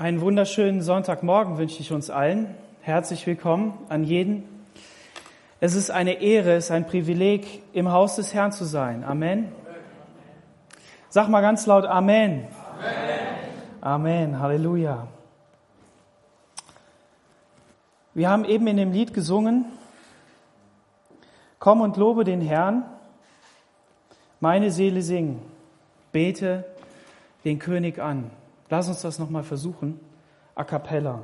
Einen wunderschönen Sonntagmorgen wünsche ich uns allen. Herzlich willkommen an jeden. Es ist eine Ehre, es ist ein Privileg, im Haus des Herrn zu sein. Amen. Sag mal ganz laut Amen. Amen. Amen. Halleluja. Wir haben eben in dem Lied gesungen, Komm und lobe den Herrn, meine Seele sing, bete den König an. Lass uns das nochmal versuchen. A cappella.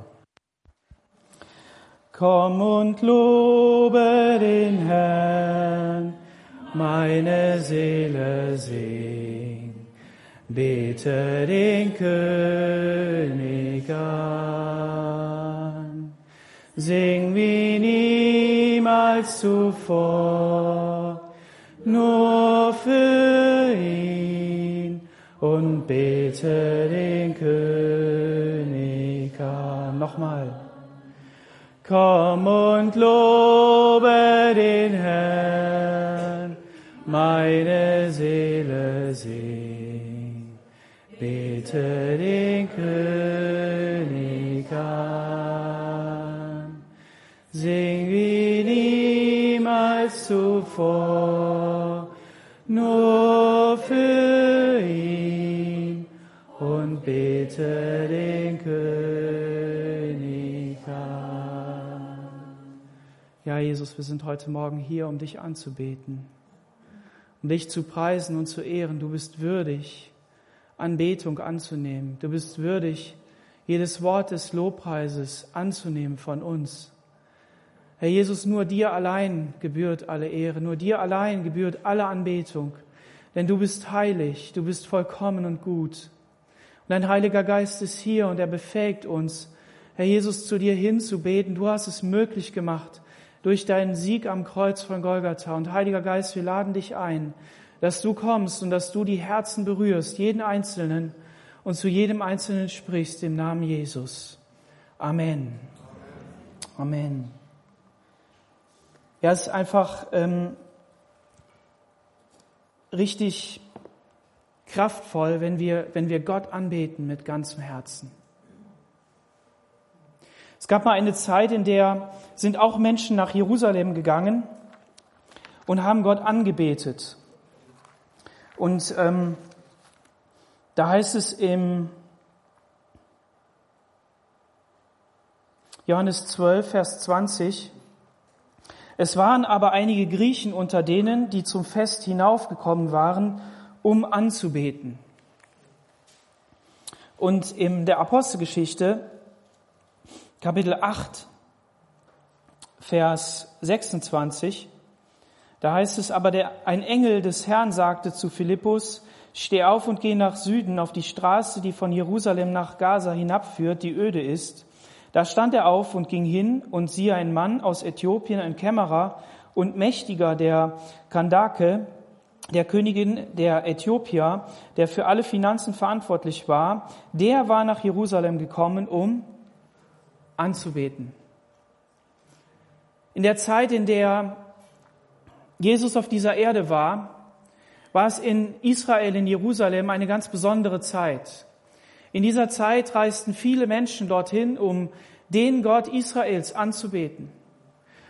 Komm und lobe den Herrn, meine Seele sing, bete den König an. Sing wie niemals zuvor, nur für ihn und bete den Nochmal. Komm und lobe den Herrn, meine Seele sing. Bete den König an. Sing wie niemals zuvor, nur für ihn und bete den Ja, Jesus, wir sind heute Morgen hier, um dich anzubeten, um dich zu preisen und zu ehren. Du bist würdig, Anbetung anzunehmen. Du bist würdig, jedes Wort des Lobpreises anzunehmen von uns. Herr Jesus, nur dir allein gebührt alle Ehre, nur dir allein gebührt alle Anbetung, denn du bist heilig, du bist vollkommen und gut. Und dein Heiliger Geist ist hier und er befähigt uns, Herr Jesus, zu dir hinzubeten. Du hast es möglich gemacht durch deinen Sieg am Kreuz von Golgatha. Und Heiliger Geist, wir laden dich ein, dass du kommst und dass du die Herzen berührst, jeden Einzelnen und zu jedem Einzelnen sprichst im Namen Jesus. Amen. Amen. Ja, es ist einfach ähm, richtig kraftvoll, wenn wir, wenn wir Gott anbeten mit ganzem Herzen. Es gab mal eine Zeit, in der sind auch Menschen nach Jerusalem gegangen und haben Gott angebetet. Und ähm, da heißt es im Johannes 12, Vers 20, es waren aber einige Griechen unter denen, die zum Fest hinaufgekommen waren, um anzubeten. Und in der Apostelgeschichte, Kapitel 8, Vers 26, da heißt es aber, der, ein Engel des Herrn sagte zu Philippus, steh auf und geh nach Süden auf die Straße, die von Jerusalem nach Gaza hinabführt, die öde ist. Da stand er auf und ging hin, und siehe, ein Mann aus Äthiopien, ein Kämmerer und Mächtiger der Kandake, der Königin der Äthiopier, der für alle Finanzen verantwortlich war, der war nach Jerusalem gekommen, um anzubeten. In der Zeit, in der Jesus auf dieser Erde war, war es in Israel, in Jerusalem eine ganz besondere Zeit. In dieser Zeit reisten viele Menschen dorthin, um den Gott Israels anzubeten.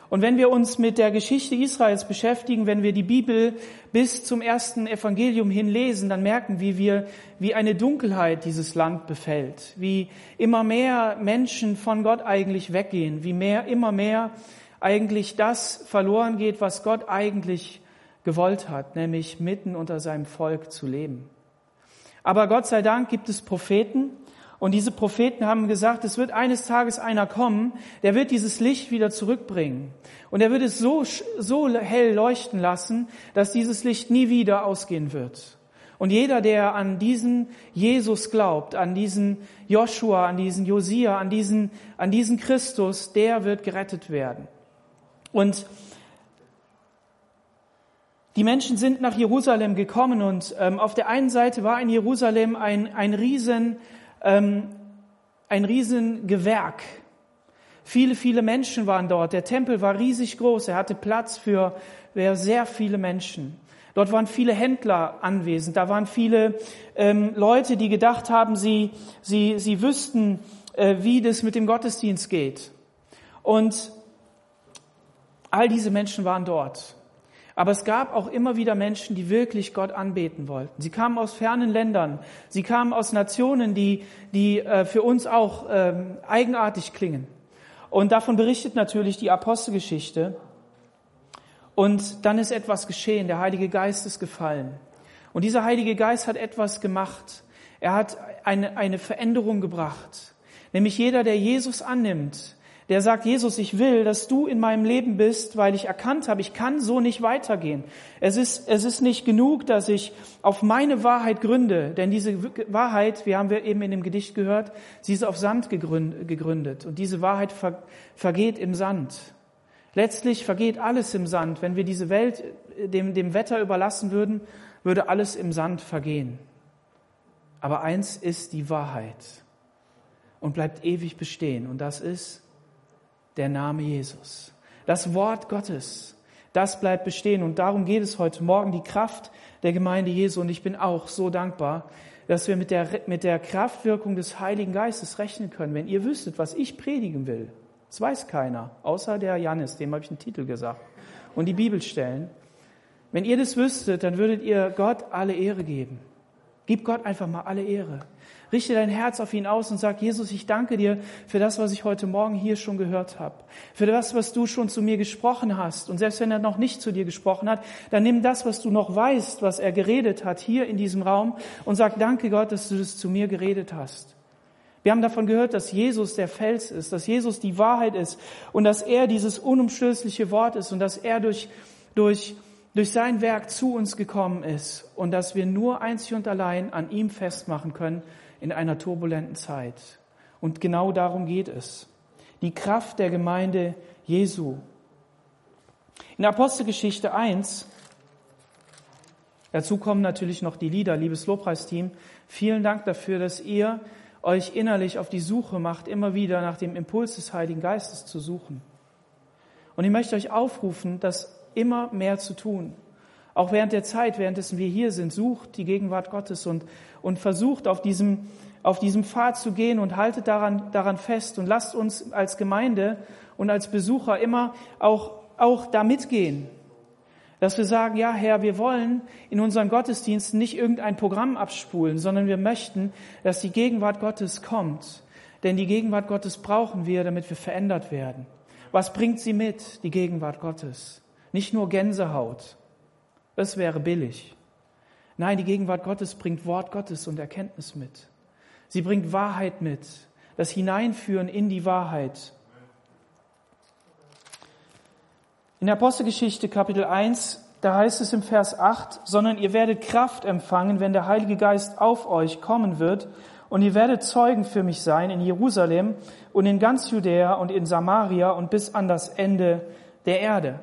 Und wenn wir uns mit der Geschichte Israels beschäftigen, wenn wir die Bibel bis zum ersten Evangelium hin lesen, dann merken wir, wie, wie eine Dunkelheit dieses Land befällt, wie immer mehr Menschen von Gott eigentlich weggehen, wie mehr, immer mehr eigentlich das verloren geht, was Gott eigentlich gewollt hat, nämlich mitten unter seinem Volk zu leben. Aber Gott sei Dank gibt es Propheten und diese Propheten haben gesagt, es wird eines Tages einer kommen, der wird dieses Licht wieder zurückbringen. Und er wird es so, so hell leuchten lassen, dass dieses Licht nie wieder ausgehen wird. Und jeder, der an diesen Jesus glaubt, an diesen Joshua, an diesen Josia, an diesen, an diesen Christus, der wird gerettet werden. Und die Menschen sind nach Jerusalem gekommen und ähm, auf der einen Seite war in Jerusalem ein, ein riesen, ähm, ein riesen Gewerk. Viele, viele Menschen waren dort. Der Tempel war riesig groß. Er hatte Platz für, für sehr viele Menschen. Dort waren viele Händler anwesend, da waren viele ähm, Leute, die gedacht haben, sie, sie, sie wüssten, äh, wie das mit dem Gottesdienst geht. Und all diese Menschen waren dort. Aber es gab auch immer wieder Menschen, die wirklich Gott anbeten wollten. Sie kamen aus fernen Ländern. Sie kamen aus Nationen, die, die äh, für uns auch ähm, eigenartig klingen. Und davon berichtet natürlich die Apostelgeschichte. Und dann ist etwas geschehen. Der Heilige Geist ist gefallen. Und dieser Heilige Geist hat etwas gemacht. Er hat eine, eine Veränderung gebracht. Nämlich jeder, der Jesus annimmt, der sagt, Jesus, ich will, dass du in meinem Leben bist, weil ich erkannt habe, ich kann so nicht weitergehen. Es ist, es ist nicht genug, dass ich auf meine Wahrheit gründe, denn diese Wahrheit, wie haben wir eben in dem Gedicht gehört, sie ist auf Sand gegründet und diese Wahrheit vergeht im Sand. Letztlich vergeht alles im Sand. Wenn wir diese Welt dem, dem Wetter überlassen würden, würde alles im Sand vergehen. Aber eins ist die Wahrheit und bleibt ewig bestehen und das ist, der Name Jesus. Das Wort Gottes, das bleibt bestehen. Und darum geht es heute Morgen, die Kraft der Gemeinde Jesu. Und ich bin auch so dankbar, dass wir mit der, mit der Kraftwirkung des Heiligen Geistes rechnen können. Wenn ihr wüsstet, was ich predigen will, das weiß keiner, außer der Janis, dem habe ich einen Titel gesagt, und die Bibelstellen. Wenn ihr das wüsstet, dann würdet ihr Gott alle Ehre geben. Gib Gott einfach mal alle Ehre. Richte dein Herz auf ihn aus und sag, Jesus, ich danke dir für das, was ich heute Morgen hier schon gehört habe. Für das, was du schon zu mir gesprochen hast. Und selbst wenn er noch nicht zu dir gesprochen hat, dann nimm das, was du noch weißt, was er geredet hat, hier in diesem Raum und sag, danke Gott, dass du das zu mir geredet hast. Wir haben davon gehört, dass Jesus der Fels ist, dass Jesus die Wahrheit ist und dass er dieses unumstößliche Wort ist und dass er durch, durch durch sein Werk zu uns gekommen ist und dass wir nur einzig und allein an ihm festmachen können in einer turbulenten Zeit. Und genau darum geht es. Die Kraft der Gemeinde Jesu. In Apostelgeschichte 1, dazu kommen natürlich noch die Lieder, liebes Lobpreisteam. Vielen Dank dafür, dass ihr euch innerlich auf die Suche macht, immer wieder nach dem Impuls des Heiligen Geistes zu suchen. Und ich möchte euch aufrufen, dass immer mehr zu tun. Auch während der Zeit, währenddessen wir hier sind, sucht die Gegenwart Gottes und, und versucht auf diesem, auf diesem Pfad zu gehen und haltet daran, daran fest und lasst uns als Gemeinde und als Besucher immer auch, auch da mitgehen. Dass wir sagen, ja Herr, wir wollen in unseren Gottesdiensten nicht irgendein Programm abspulen, sondern wir möchten, dass die Gegenwart Gottes kommt. Denn die Gegenwart Gottes brauchen wir, damit wir verändert werden. Was bringt sie mit, die Gegenwart Gottes? Nicht nur Gänsehaut. Das wäre billig. Nein, die Gegenwart Gottes bringt Wort Gottes und Erkenntnis mit. Sie bringt Wahrheit mit, das Hineinführen in die Wahrheit. In der Apostelgeschichte Kapitel 1, da heißt es im Vers 8, sondern ihr werdet Kraft empfangen, wenn der Heilige Geist auf euch kommen wird, und ihr werdet Zeugen für mich sein in Jerusalem und in ganz Judäa und in Samaria und bis an das Ende der Erde.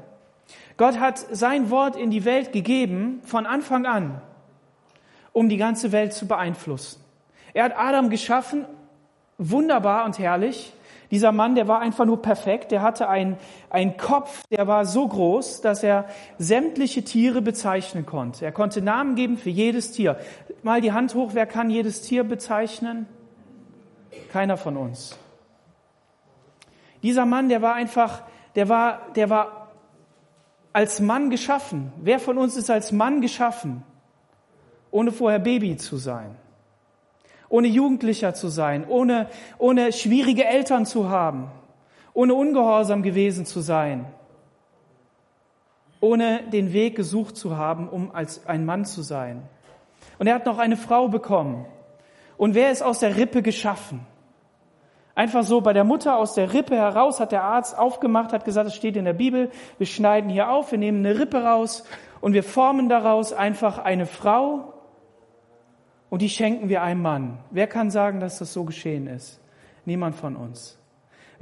Gott hat sein Wort in die Welt gegeben von Anfang an, um die ganze Welt zu beeinflussen. Er hat Adam geschaffen, wunderbar und herrlich. Dieser Mann, der war einfach nur perfekt. Der hatte einen, einen Kopf, der war so groß, dass er sämtliche Tiere bezeichnen konnte. Er konnte Namen geben für jedes Tier. Mal die Hand hoch, wer kann jedes Tier bezeichnen? Keiner von uns. Dieser Mann, der war einfach, der war, der war als Mann geschaffen. Wer von uns ist als Mann geschaffen, ohne vorher Baby zu sein? Ohne Jugendlicher zu sein, ohne, ohne schwierige Eltern zu haben, ohne ungehorsam gewesen zu sein, ohne den Weg gesucht zu haben, um als ein Mann zu sein. Und er hat noch eine Frau bekommen. Und wer ist aus der Rippe geschaffen? Einfach so bei der Mutter aus der Rippe heraus hat der Arzt aufgemacht, hat gesagt, es steht in der Bibel, wir schneiden hier auf, wir nehmen eine Rippe raus und wir formen daraus einfach eine Frau und die schenken wir einem Mann. Wer kann sagen, dass das so geschehen ist? Niemand von uns.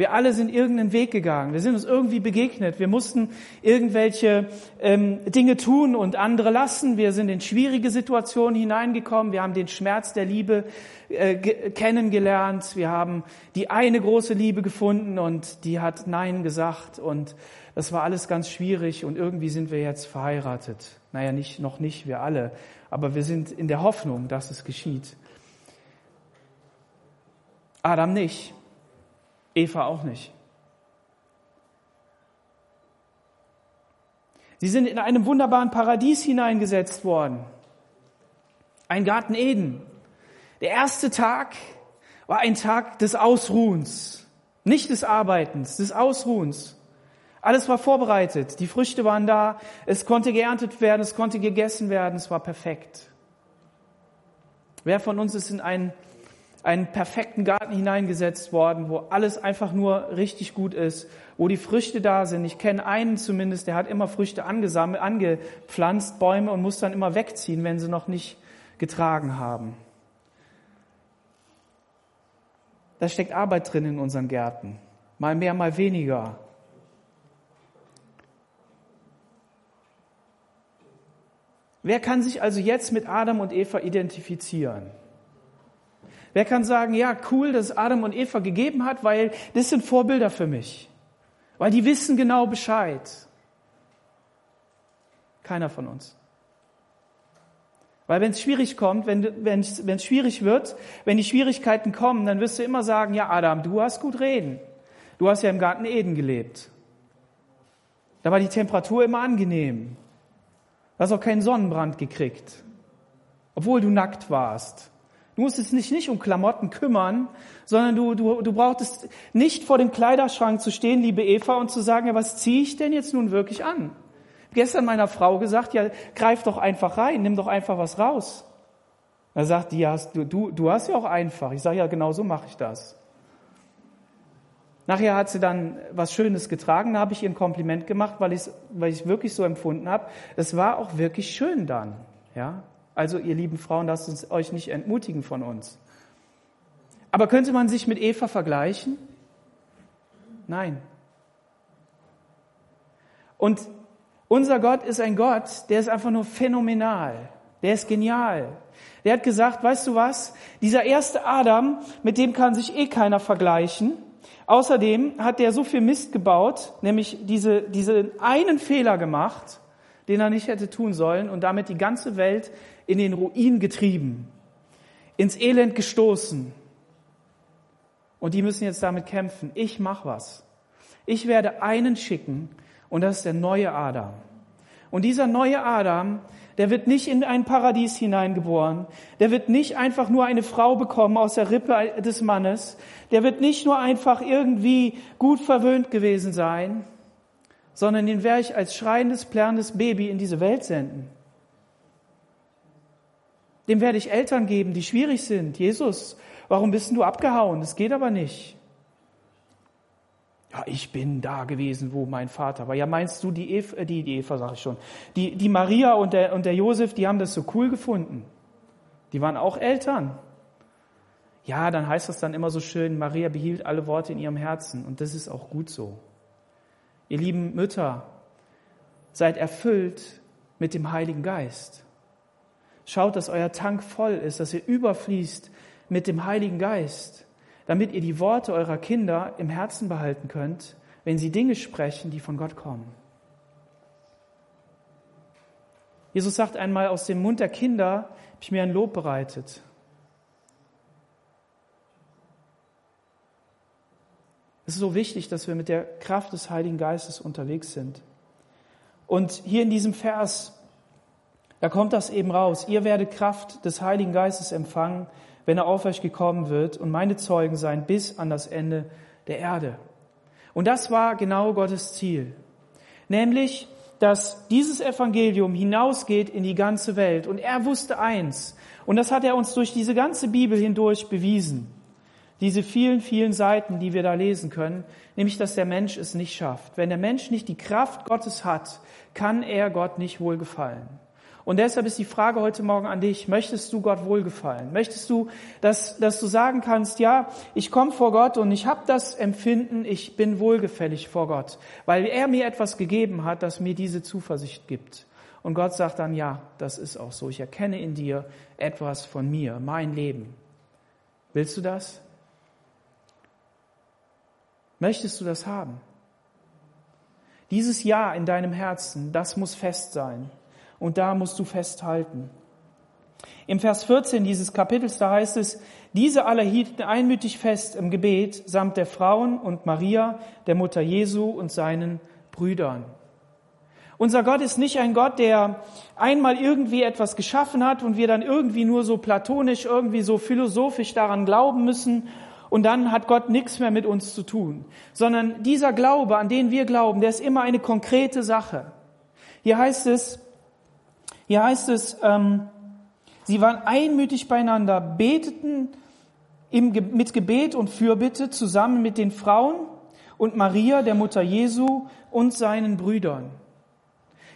Wir alle sind irgendeinen Weg gegangen. Wir sind uns irgendwie begegnet. Wir mussten irgendwelche ähm, Dinge tun und andere lassen. Wir sind in schwierige Situationen hineingekommen. Wir haben den Schmerz der Liebe äh, kennengelernt. Wir haben die eine große Liebe gefunden und die hat Nein gesagt. Und das war alles ganz schwierig und irgendwie sind wir jetzt verheiratet. Naja, nicht, noch nicht, wir alle. Aber wir sind in der Hoffnung, dass es geschieht. Adam nicht. Eva auch nicht. Sie sind in einem wunderbaren Paradies hineingesetzt worden. Ein Garten Eden. Der erste Tag war ein Tag des Ausruhens, nicht des Arbeitens, des Ausruhens. Alles war vorbereitet, die Früchte waren da, es konnte geerntet werden, es konnte gegessen werden, es war perfekt. Wer von uns ist in einen, einen perfekten Garten hineingesetzt worden, wo alles einfach nur richtig gut ist, wo die Früchte da sind? Ich kenne einen zumindest, der hat immer Früchte angesammelt, angepflanzt, Bäume und muss dann immer wegziehen, wenn sie noch nicht getragen haben. Da steckt Arbeit drin in unseren Gärten. Mal mehr, mal weniger. Wer kann sich also jetzt mit Adam und Eva identifizieren? Wer kann sagen, ja, cool, dass Adam und Eva gegeben hat, weil das sind Vorbilder für mich. Weil die wissen genau Bescheid. Keiner von uns. Weil wenn es schwierig kommt, wenn wenn es schwierig wird, wenn die Schwierigkeiten kommen, dann wirst du immer sagen, ja Adam, du hast gut reden. Du hast ja im Garten Eden gelebt. Da war die Temperatur immer angenehm. Du hast auch keinen Sonnenbrand gekriegt, obwohl du nackt warst. Du musstest dich nicht um Klamotten kümmern, sondern du, du, du brauchtest nicht vor dem Kleiderschrank zu stehen, liebe Eva, und zu sagen, ja, was ziehe ich denn jetzt nun wirklich an? Gestern meiner Frau gesagt, ja, greif doch einfach rein, nimm doch einfach was raus. Er sagt die, ja, du, du, du hast ja auch einfach. Ich sage, ja, genau so mache ich das. Nachher hat sie dann was Schönes getragen, da habe ich ihr ein Kompliment gemacht, weil ich es weil ich wirklich so empfunden habe. Es war auch wirklich schön dann. Ja? Also ihr lieben Frauen, lasst uns euch nicht entmutigen von uns. Aber könnte man sich mit Eva vergleichen? Nein. Und unser Gott ist ein Gott, der ist einfach nur phänomenal. Der ist genial. Der hat gesagt, weißt du was? Dieser erste Adam, mit dem kann sich eh keiner vergleichen. Außerdem hat der so viel Mist gebaut, nämlich diese, diesen einen Fehler gemacht, den er nicht hätte tun sollen und damit die ganze Welt in den Ruin getrieben, ins Elend gestoßen. Und die müssen jetzt damit kämpfen. Ich mach was. Ich werde einen schicken und das ist der neue Adam. Und dieser neue Adam, der wird nicht in ein Paradies hineingeboren. Der wird nicht einfach nur eine Frau bekommen aus der Rippe des Mannes. Der wird nicht nur einfach irgendwie gut verwöhnt gewesen sein, sondern den werde ich als schreiendes, plärrendes Baby in diese Welt senden. Dem werde ich Eltern geben, die schwierig sind. Jesus, warum bist du abgehauen? Das geht aber nicht. Ja, ich bin da gewesen, wo mein Vater war. Ja, meinst du, die Eva, äh, die, die Eva sag ich schon, die, die Maria und der, und der Josef, die haben das so cool gefunden. Die waren auch Eltern. Ja, dann heißt das dann immer so schön, Maria behielt alle Worte in ihrem Herzen. Und das ist auch gut so. Ihr lieben Mütter, seid erfüllt mit dem Heiligen Geist. Schaut, dass euer Tank voll ist, dass ihr überfließt mit dem Heiligen Geist damit ihr die Worte eurer Kinder im Herzen behalten könnt, wenn sie Dinge sprechen, die von Gott kommen. Jesus sagt einmal, aus dem Mund der Kinder habe ich mir ein Lob bereitet. Es ist so wichtig, dass wir mit der Kraft des Heiligen Geistes unterwegs sind. Und hier in diesem Vers, da kommt das eben raus. Ihr werdet Kraft des Heiligen Geistes empfangen, wenn er auf euch gekommen wird und meine Zeugen sein bis an das Ende der Erde. Und das war genau Gottes Ziel. Nämlich, dass dieses Evangelium hinausgeht in die ganze Welt. Und er wusste eins, und das hat er uns durch diese ganze Bibel hindurch bewiesen. Diese vielen, vielen Seiten, die wir da lesen können, nämlich, dass der Mensch es nicht schafft. Wenn der Mensch nicht die Kraft Gottes hat, kann er Gott nicht wohlgefallen. Und deshalb ist die Frage heute Morgen an dich, möchtest du Gott wohlgefallen? Möchtest du, dass, dass du sagen kannst, ja, ich komme vor Gott und ich habe das Empfinden, ich bin wohlgefällig vor Gott, weil er mir etwas gegeben hat, das mir diese Zuversicht gibt. Und Gott sagt dann, ja, das ist auch so. Ich erkenne in dir etwas von mir, mein Leben. Willst du das? Möchtest du das haben? Dieses Ja in deinem Herzen, das muss fest sein. Und da musst du festhalten. Im Vers 14 dieses Kapitels, da heißt es, diese alle hielten einmütig fest im Gebet samt der Frauen und Maria, der Mutter Jesu und seinen Brüdern. Unser Gott ist nicht ein Gott, der einmal irgendwie etwas geschaffen hat und wir dann irgendwie nur so platonisch, irgendwie so philosophisch daran glauben müssen und dann hat Gott nichts mehr mit uns zu tun, sondern dieser Glaube, an den wir glauben, der ist immer eine konkrete Sache. Hier heißt es, hier heißt es, ähm, sie waren einmütig beieinander, beteten im, mit Gebet und Fürbitte zusammen mit den Frauen und Maria, der Mutter Jesu und seinen Brüdern.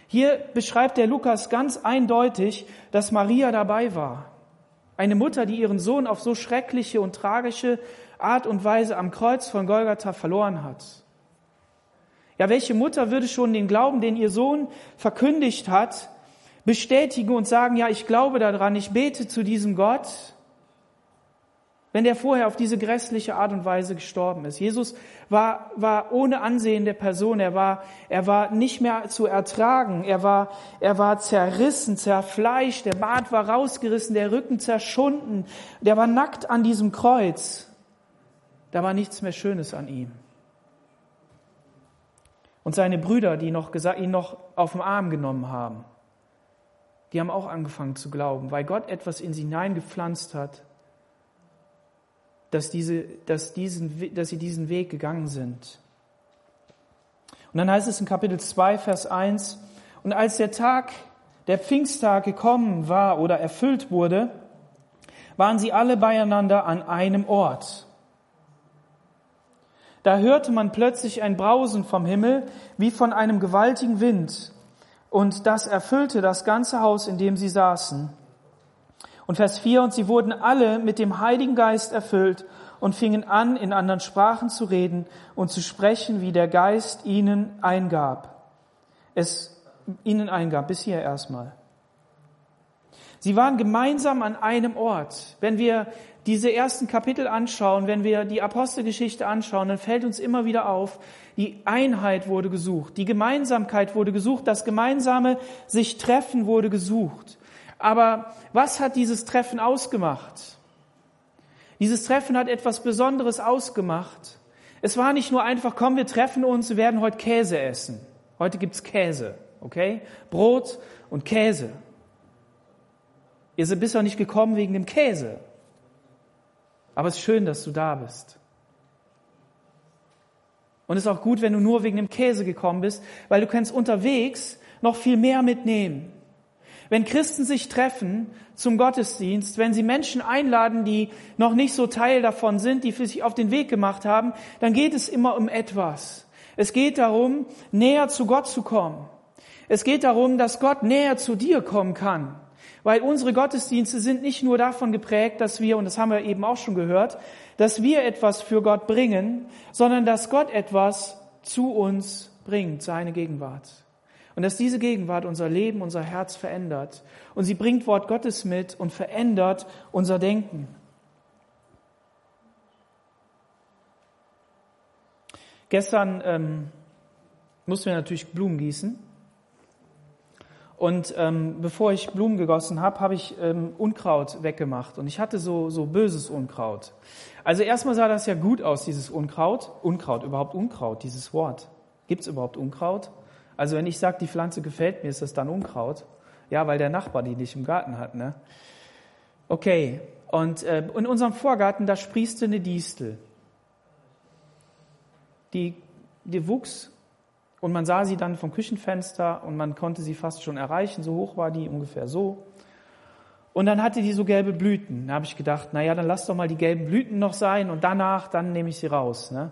Hier beschreibt der Lukas ganz eindeutig, dass Maria dabei war. Eine Mutter, die ihren Sohn auf so schreckliche und tragische Art und Weise am Kreuz von Golgatha verloren hat. Ja, welche Mutter würde schon den Glauben, den ihr Sohn verkündigt hat, bestätigen und sagen, ja, ich glaube daran, ich bete zu diesem Gott, wenn der vorher auf diese grässliche Art und Weise gestorben ist. Jesus war, war ohne Ansehen der Person, er war, er war nicht mehr zu ertragen, er war, er war zerrissen, zerfleischt, der Bart war rausgerissen, der Rücken zerschunden, der war nackt an diesem Kreuz. Da war nichts mehr Schönes an ihm. Und seine Brüder, die noch gesagt, ihn noch auf den Arm genommen haben, die haben auch angefangen zu glauben, weil Gott etwas in sie hineingepflanzt hat, dass, diese, dass, diesen, dass sie diesen Weg gegangen sind. Und dann heißt es in Kapitel 2, Vers 1, und als der Tag, der Pfingsttag gekommen war oder erfüllt wurde, waren sie alle beieinander an einem Ort. Da hörte man plötzlich ein Brausen vom Himmel wie von einem gewaltigen Wind, und das erfüllte das ganze Haus, in dem sie saßen. Und Vers 4, und sie wurden alle mit dem Heiligen Geist erfüllt und fingen an, in anderen Sprachen zu reden und zu sprechen, wie der Geist ihnen eingab. Es ihnen eingab, bis hier erstmal. Sie waren gemeinsam an einem Ort. Wenn wir diese ersten Kapitel anschauen, wenn wir die Apostelgeschichte anschauen, dann fällt uns immer wieder auf, die Einheit wurde gesucht, die Gemeinsamkeit wurde gesucht, das gemeinsame sich treffen wurde gesucht. Aber was hat dieses Treffen ausgemacht? Dieses Treffen hat etwas Besonderes ausgemacht. Es war nicht nur einfach, komm, wir treffen uns, wir werden heute Käse essen. Heute gibt's Käse, okay? Brot und Käse. Ihr seid bisher nicht gekommen wegen dem Käse. Aber es ist schön, dass du da bist. Und es ist auch gut, wenn du nur wegen dem Käse gekommen bist, weil du kannst unterwegs noch viel mehr mitnehmen. Wenn Christen sich treffen zum Gottesdienst, wenn sie Menschen einladen, die noch nicht so Teil davon sind, die für sich auf den Weg gemacht haben, dann geht es immer um etwas. Es geht darum, näher zu Gott zu kommen. Es geht darum, dass Gott näher zu dir kommen kann. Weil unsere Gottesdienste sind nicht nur davon geprägt, dass wir, und das haben wir eben auch schon gehört, dass wir etwas für Gott bringen, sondern dass Gott etwas zu uns bringt, seine Gegenwart. Und dass diese Gegenwart unser Leben, unser Herz verändert. Und sie bringt Wort Gottes mit und verändert unser Denken. Gestern ähm, mussten wir natürlich Blumen gießen. Und ähm, bevor ich Blumen gegossen habe, habe ich ähm, Unkraut weggemacht. Und ich hatte so, so böses Unkraut. Also erstmal sah das ja gut aus, dieses Unkraut. Unkraut, überhaupt Unkraut, dieses Wort. Gibt es überhaupt Unkraut? Also wenn ich sage, die Pflanze gefällt mir, ist das dann Unkraut? Ja, weil der Nachbar die nicht im Garten hat, ne? Okay, und äh, in unserem Vorgarten, da sprießte eine Distel. Die, die wuchs und man sah sie dann vom Küchenfenster und man konnte sie fast schon erreichen, so hoch war die, ungefähr so. Und dann hatte die so gelbe Blüten. Da habe ich gedacht, na ja, dann lass doch mal die gelben Blüten noch sein und danach, dann nehme ich sie raus. Ne?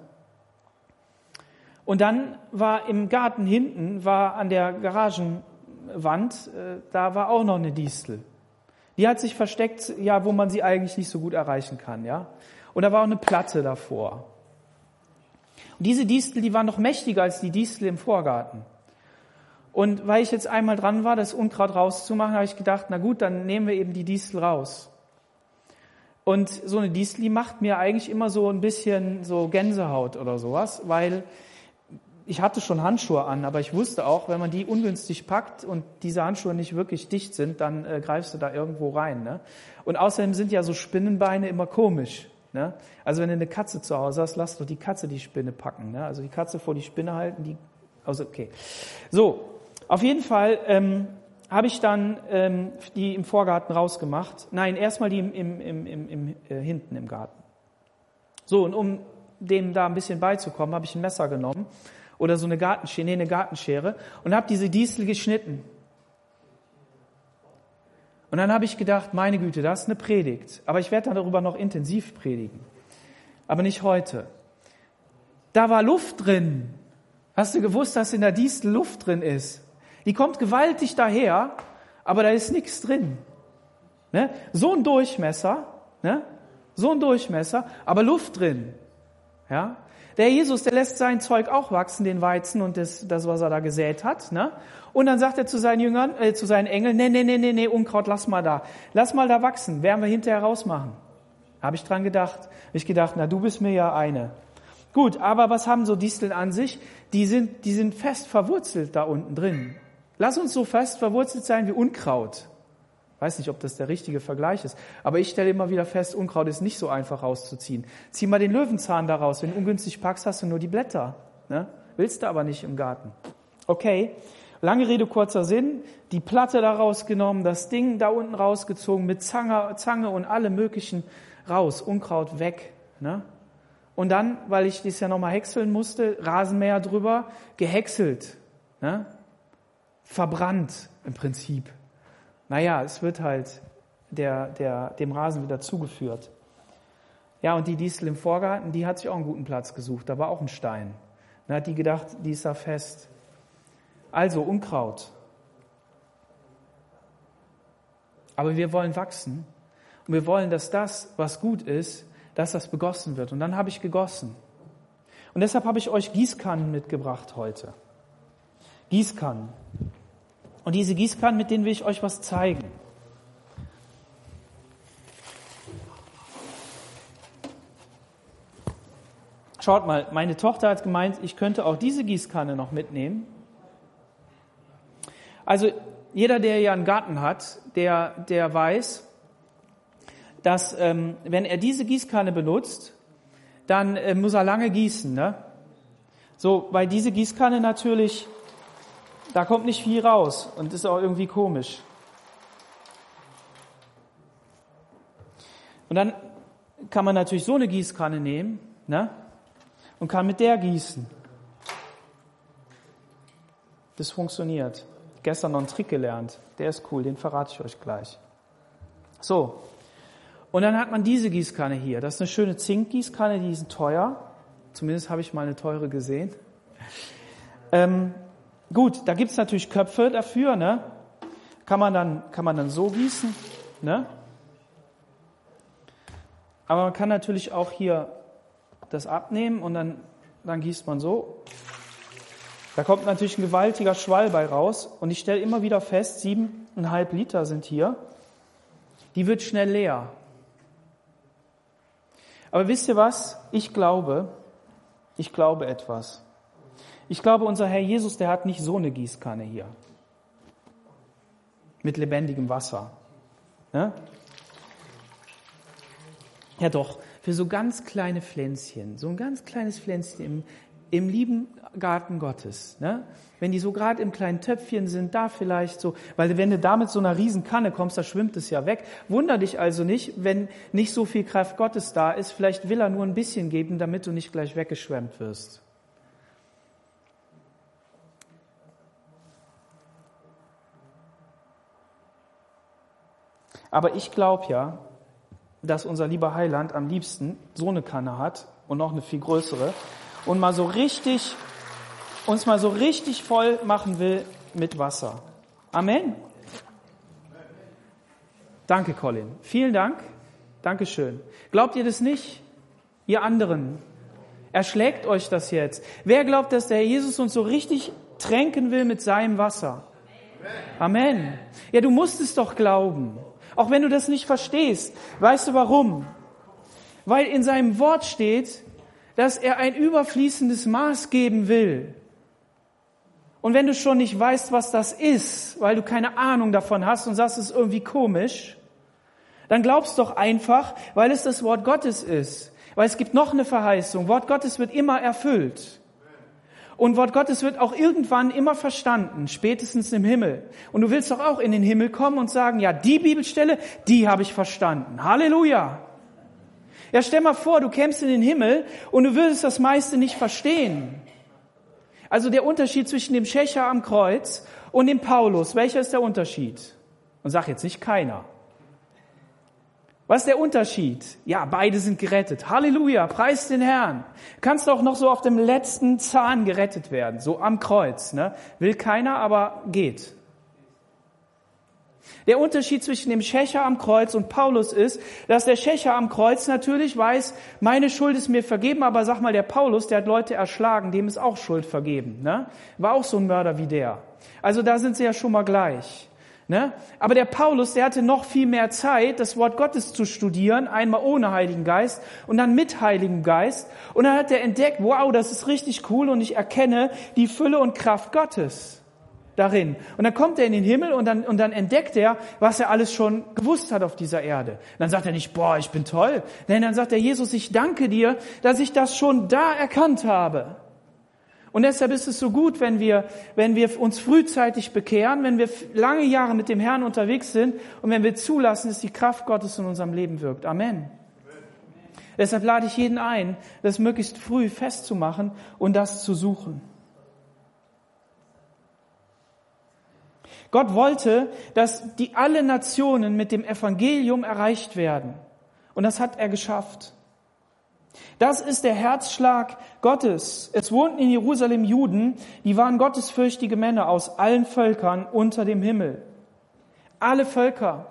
Und dann war im Garten hinten, war an der Garagenwand, äh, da war auch noch eine Distel. Die hat sich versteckt, ja, wo man sie eigentlich nicht so gut erreichen kann, ja. Und da war auch eine Platte davor. Und diese Distel, die war noch mächtiger als die Distel im Vorgarten. Und weil ich jetzt einmal dran war, das Unkraut rauszumachen, habe ich gedacht, na gut, dann nehmen wir eben die Distel raus. Und so eine Distel, die macht mir eigentlich immer so ein bisschen so Gänsehaut oder sowas, weil ich hatte schon Handschuhe an, aber ich wusste auch, wenn man die ungünstig packt und diese Handschuhe nicht wirklich dicht sind, dann äh, greifst du da irgendwo rein. Ne? Und außerdem sind ja so Spinnenbeine immer komisch. Ne? Also wenn du eine Katze zu Hause hast, lass doch die Katze die Spinne packen. Ne? Also die Katze vor die Spinne halten, die. Also okay. So, auf jeden Fall ähm, habe ich dann ähm, die im Vorgarten rausgemacht. Nein, erstmal die im, im, im, im, im äh, hinten im Garten. So, und um dem da ein bisschen beizukommen, habe ich ein Messer genommen oder so eine Gartenschere, nee, eine Gartenschere und habe diese Diesel geschnitten. Und dann habe ich gedacht, meine Güte, das ist eine Predigt. Aber ich werde darüber noch intensiv predigen. Aber nicht heute. Da war Luft drin. Hast du gewusst, dass in der Distel Luft drin ist? Die kommt gewaltig daher, aber da ist nichts drin. Ne? So ein Durchmesser, ne? so ein Durchmesser, aber Luft drin. Ja? Der Jesus, der lässt sein Zeug auch wachsen, den Weizen und das, das was er da gesät hat. Ne? Und dann sagt er zu seinen Jüngern, äh, zu seinen Engeln, nee, nee, nee, nee, nee, Unkraut, lass mal da. Lass mal da wachsen, werden wir hinterher rausmachen. Habe ich dran gedacht. Hab ich gedacht, na, du bist mir ja eine. Gut, aber was haben so Disteln an sich? Die sind, die sind fest verwurzelt da unten drin. Lass uns so fest verwurzelt sein wie Unkraut. Weiß nicht, ob das der richtige Vergleich ist. Aber ich stelle immer wieder fest, Unkraut ist nicht so einfach rauszuziehen. Zieh mal den Löwenzahn da raus. Wenn du ungünstig packst, hast du nur die Blätter. Ne? Willst du aber nicht im Garten. Okay. Lange Rede, kurzer Sinn. Die Platte da rausgenommen, das Ding da unten rausgezogen, mit Zange, Zange und alle möglichen raus. Unkraut weg. Ne? Und dann, weil ich das ja nochmal häckseln musste, Rasenmäher drüber, gehäckselt. Ne? Verbrannt im Prinzip naja, es wird halt der, der, dem Rasen wieder zugeführt. Ja, und die Distel im Vorgarten, die hat sich auch einen guten Platz gesucht. Da war auch ein Stein. Dann hat die gedacht, die ist da fest. Also Unkraut. Aber wir wollen wachsen. Und wir wollen, dass das, was gut ist, dass das begossen wird. Und dann habe ich gegossen. Und deshalb habe ich euch Gießkannen mitgebracht heute. Gießkannen. Und diese Gießkannen, mit denen will ich euch was zeigen. Schaut mal, meine Tochter hat gemeint, ich könnte auch diese Gießkanne noch mitnehmen. Also jeder, der ja einen Garten hat, der, der weiß, dass ähm, wenn er diese Gießkanne benutzt, dann äh, muss er lange gießen. Ne? So, weil diese Gießkanne natürlich da kommt nicht viel raus und ist auch irgendwie komisch. Und dann kann man natürlich so eine Gießkanne nehmen ne? und kann mit der gießen. Das funktioniert. Gestern noch einen Trick gelernt. Der ist cool, den verrate ich euch gleich. So. Und dann hat man diese Gießkanne hier. Das ist eine schöne Zinkgießkanne, die ist teuer. Zumindest habe ich mal eine teure gesehen. Ähm, Gut, da gibt's natürlich Köpfe dafür, ne? Kann man dann, kann man dann so gießen, ne? Aber man kann natürlich auch hier das abnehmen und dann, dann gießt man so. Da kommt natürlich ein gewaltiger Schwall bei raus und ich stelle immer wieder fest, siebeneinhalb Liter sind hier. Die wird schnell leer. Aber wisst ihr was? Ich glaube, ich glaube etwas. Ich glaube, unser Herr Jesus, der hat nicht so eine Gießkanne hier. Mit lebendigem Wasser. Ja, ja doch, für so ganz kleine Pflänzchen, so ein ganz kleines Pflänzchen im, im lieben Garten Gottes, ne? wenn die so gerade im kleinen Töpfchen sind, da vielleicht so, weil wenn du da mit so einer riesen Kanne kommst, da schwimmt es ja weg. Wunder dich also nicht, wenn nicht so viel Kraft Gottes da ist, vielleicht will er nur ein bisschen geben, damit du nicht gleich weggeschwemmt wirst. Aber ich glaube ja, dass unser lieber Heiland am liebsten so eine Kanne hat und noch eine viel größere und mal so richtig, uns mal so richtig voll machen will mit Wasser. Amen. Danke, Colin. Vielen Dank. Dankeschön. Glaubt ihr das nicht? Ihr anderen. Erschlägt euch das jetzt. Wer glaubt, dass der Herr Jesus uns so richtig tränken will mit seinem Wasser? Amen. Ja, du musst es doch glauben. Auch wenn du das nicht verstehst. Weißt du warum? Weil in seinem Wort steht, dass er ein überfließendes Maß geben will. Und wenn du schon nicht weißt, was das ist, weil du keine Ahnung davon hast und sagst, es ist irgendwie komisch, dann glaubst doch einfach, weil es das Wort Gottes ist. Weil es gibt noch eine Verheißung. Wort Gottes wird immer erfüllt. Und Wort Gottes wird auch irgendwann immer verstanden, spätestens im Himmel. Und du willst doch auch in den Himmel kommen und sagen, ja, die Bibelstelle, die habe ich verstanden. Halleluja. Ja, stell mal vor, du kämst in den Himmel und du würdest das meiste nicht verstehen. Also der Unterschied zwischen dem Schächer am Kreuz und dem Paulus, welcher ist der Unterschied? Und sag jetzt nicht keiner. Was ist der Unterschied? Ja, beide sind gerettet. Halleluja, preis den Herrn. Kannst du auch noch so auf dem letzten Zahn gerettet werden, so am Kreuz. Ne? Will keiner, aber geht. Der Unterschied zwischen dem Schächer am Kreuz und Paulus ist, dass der Schächer am Kreuz natürlich weiß, meine Schuld ist mir vergeben, aber sag mal, der Paulus, der hat Leute erschlagen, dem ist auch Schuld vergeben. Ne? War auch so ein Mörder wie der. Also da sind sie ja schon mal gleich. Ne? Aber der Paulus, der hatte noch viel mehr Zeit, das Wort Gottes zu studieren, einmal ohne Heiligen Geist und dann mit Heiligem Geist. Und dann hat er entdeckt, wow, das ist richtig cool und ich erkenne die Fülle und Kraft Gottes darin. Und dann kommt er in den Himmel und dann, und dann entdeckt er, was er alles schon gewusst hat auf dieser Erde. Und dann sagt er nicht, boah, ich bin toll. Nein, dann sagt er, Jesus, ich danke dir, dass ich das schon da erkannt habe. Und deshalb ist es so gut, wenn wir, wenn wir uns frühzeitig bekehren, wenn wir lange Jahre mit dem Herrn unterwegs sind und wenn wir zulassen, dass die Kraft Gottes in unserem Leben wirkt. Amen. Deshalb lade ich jeden ein, das möglichst früh festzumachen und das zu suchen. Gott wollte, dass die alle Nationen mit dem Evangelium erreicht werden. Und das hat er geschafft. Das ist der Herzschlag Gottes. Es wohnten in Jerusalem Juden, die waren gottesfürchtige Männer aus allen Völkern unter dem Himmel. Alle Völker.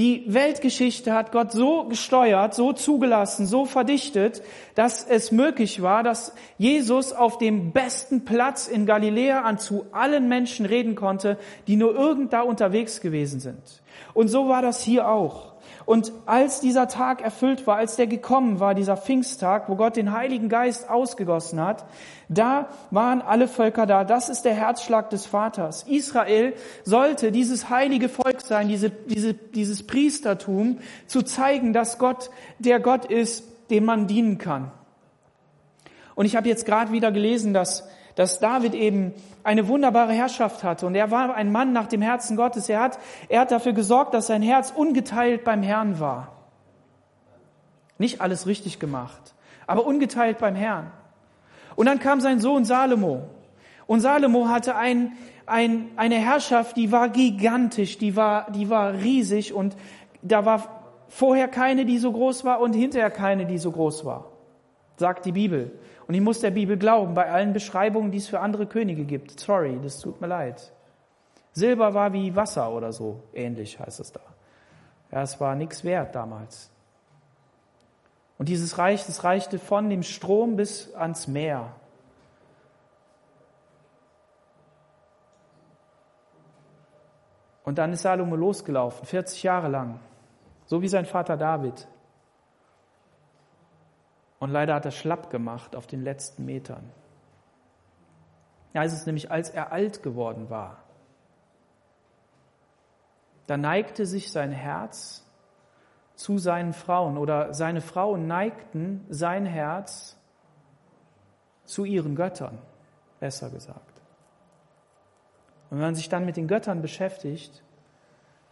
Die Weltgeschichte hat Gott so gesteuert, so zugelassen, so verdichtet, dass es möglich war, dass Jesus auf dem besten Platz in Galiläa an zu allen Menschen reden konnte, die nur irgend da unterwegs gewesen sind. Und so war das hier auch. Und als dieser Tag erfüllt war, als der gekommen war, dieser Pfingsttag, wo Gott den Heiligen Geist ausgegossen hat, da waren alle Völker da. Das ist der Herzschlag des Vaters. Israel sollte dieses heilige Volk sein, diese, diese, dieses Priestertum, zu zeigen, dass Gott der Gott ist, dem man dienen kann. Und ich habe jetzt gerade wieder gelesen, dass dass David eben eine wunderbare Herrschaft hatte und er war ein Mann nach dem Herzen Gottes. Er hat, er hat dafür gesorgt, dass sein Herz ungeteilt beim Herrn war. Nicht alles richtig gemacht, aber ungeteilt beim Herrn. Und dann kam sein Sohn Salomo. Und Salomo hatte ein, ein, eine Herrschaft, die war gigantisch, die war, die war riesig und da war vorher keine, die so groß war und hinterher keine, die so groß war, sagt die Bibel. Und ich muss der Bibel glauben, bei allen Beschreibungen, die es für andere Könige gibt. Sorry, das tut mir leid. Silber war wie Wasser oder so, ähnlich heißt es da. Ja, es war nichts wert damals. Und dieses Reich, das reichte von dem Strom bis ans Meer. Und dann ist Salomo losgelaufen, 40 Jahre lang, so wie sein Vater David. Und leider hat er schlapp gemacht auf den letzten Metern. Da ist es nämlich, als er alt geworden war, da neigte sich sein Herz zu seinen Frauen oder seine Frauen neigten sein Herz zu ihren Göttern, besser gesagt. Und wenn man sich dann mit den Göttern beschäftigt,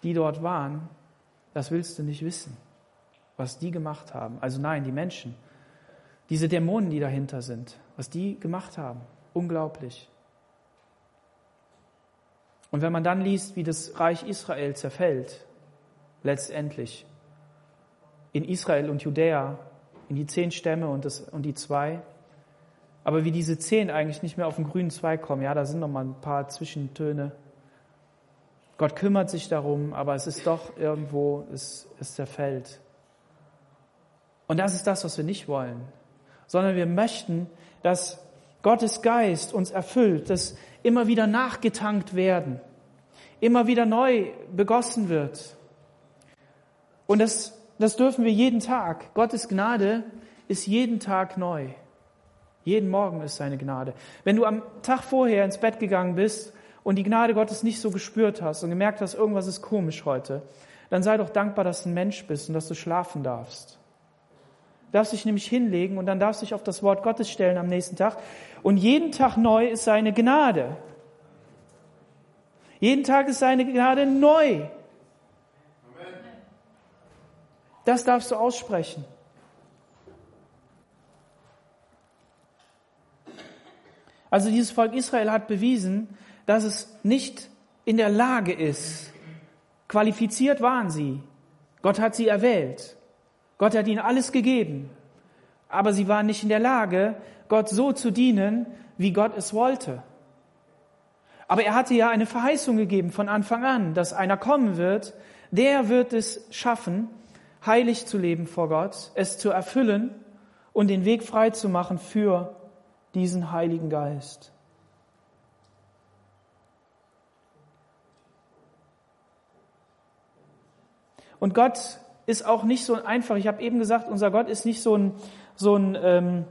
die dort waren, das willst du nicht wissen, was die gemacht haben. Also nein, die Menschen diese Dämonen, die dahinter sind, was die gemacht haben. Unglaublich. Und wenn man dann liest, wie das Reich Israel zerfällt, letztendlich, in Israel und Judäa, in die zehn Stämme und, das, und die zwei, aber wie diese zehn eigentlich nicht mehr auf den grünen Zweig kommen, ja, da sind noch mal ein paar Zwischentöne. Gott kümmert sich darum, aber es ist doch irgendwo, es, es zerfällt. Und das ist das, was wir nicht wollen sondern wir möchten, dass Gottes Geist uns erfüllt, dass immer wieder nachgetankt werden, immer wieder neu begossen wird. Und das, das dürfen wir jeden Tag. Gottes Gnade ist jeden Tag neu. Jeden Morgen ist seine Gnade. Wenn du am Tag vorher ins Bett gegangen bist und die Gnade Gottes nicht so gespürt hast und gemerkt hast, irgendwas ist komisch heute, dann sei doch dankbar, dass du ein Mensch bist und dass du schlafen darfst. Darfst dich nämlich hinlegen und dann darfst dich auf das Wort Gottes stellen am nächsten Tag. Und jeden Tag neu ist seine Gnade. Jeden Tag ist seine Gnade neu. Das darfst du aussprechen. Also dieses Volk Israel hat bewiesen, dass es nicht in der Lage ist. Qualifiziert waren sie. Gott hat sie erwählt. Gott hat ihnen alles gegeben. Aber sie waren nicht in der Lage, Gott so zu dienen, wie Gott es wollte. Aber er hatte ja eine Verheißung gegeben von Anfang an, dass einer kommen wird, der wird es schaffen, heilig zu leben vor Gott, es zu erfüllen und den Weg frei zu machen für diesen Heiligen Geist. Und Gott ist auch nicht so einfach. Ich habe eben gesagt, unser Gott ist nicht so ein, so ein, ähm,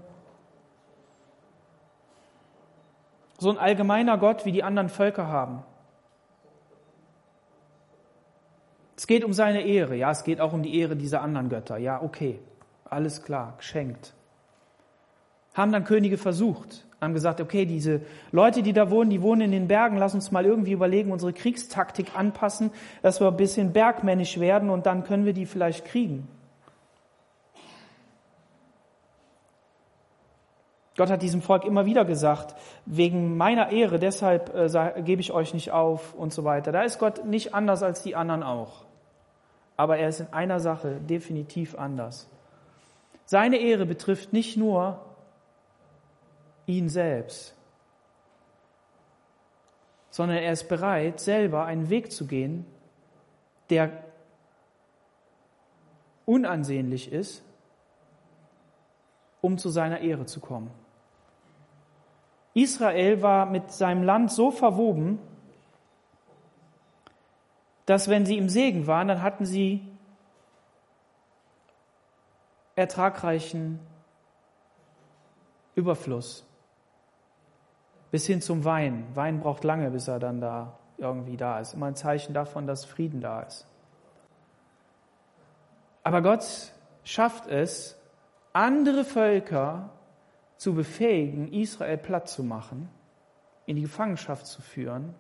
so ein allgemeiner Gott, wie die anderen Völker haben. Es geht um seine Ehre, ja, es geht auch um die Ehre dieser anderen Götter. Ja, okay, alles klar, geschenkt. Haben dann Könige versucht, haben gesagt, okay, diese Leute, die da wohnen, die wohnen in den Bergen, lass uns mal irgendwie überlegen, unsere Kriegstaktik anpassen, dass wir ein bisschen bergmännisch werden und dann können wir die vielleicht kriegen. Gott hat diesem Volk immer wieder gesagt, wegen meiner Ehre, deshalb äh, gebe ich euch nicht auf und so weiter. Da ist Gott nicht anders als die anderen auch. Aber er ist in einer Sache definitiv anders. Seine Ehre betrifft nicht nur ihn selbst, sondern er ist bereit, selber einen Weg zu gehen, der unansehnlich ist, um zu seiner Ehre zu kommen. Israel war mit seinem Land so verwoben, dass wenn sie im Segen waren, dann hatten sie ertragreichen Überfluss. Bis hin zum Wein. Wein braucht lange, bis er dann da irgendwie da ist. Immer ein Zeichen davon, dass Frieden da ist. Aber Gott schafft es, andere Völker zu befähigen, Israel platt zu machen, in die Gefangenschaft zu führen,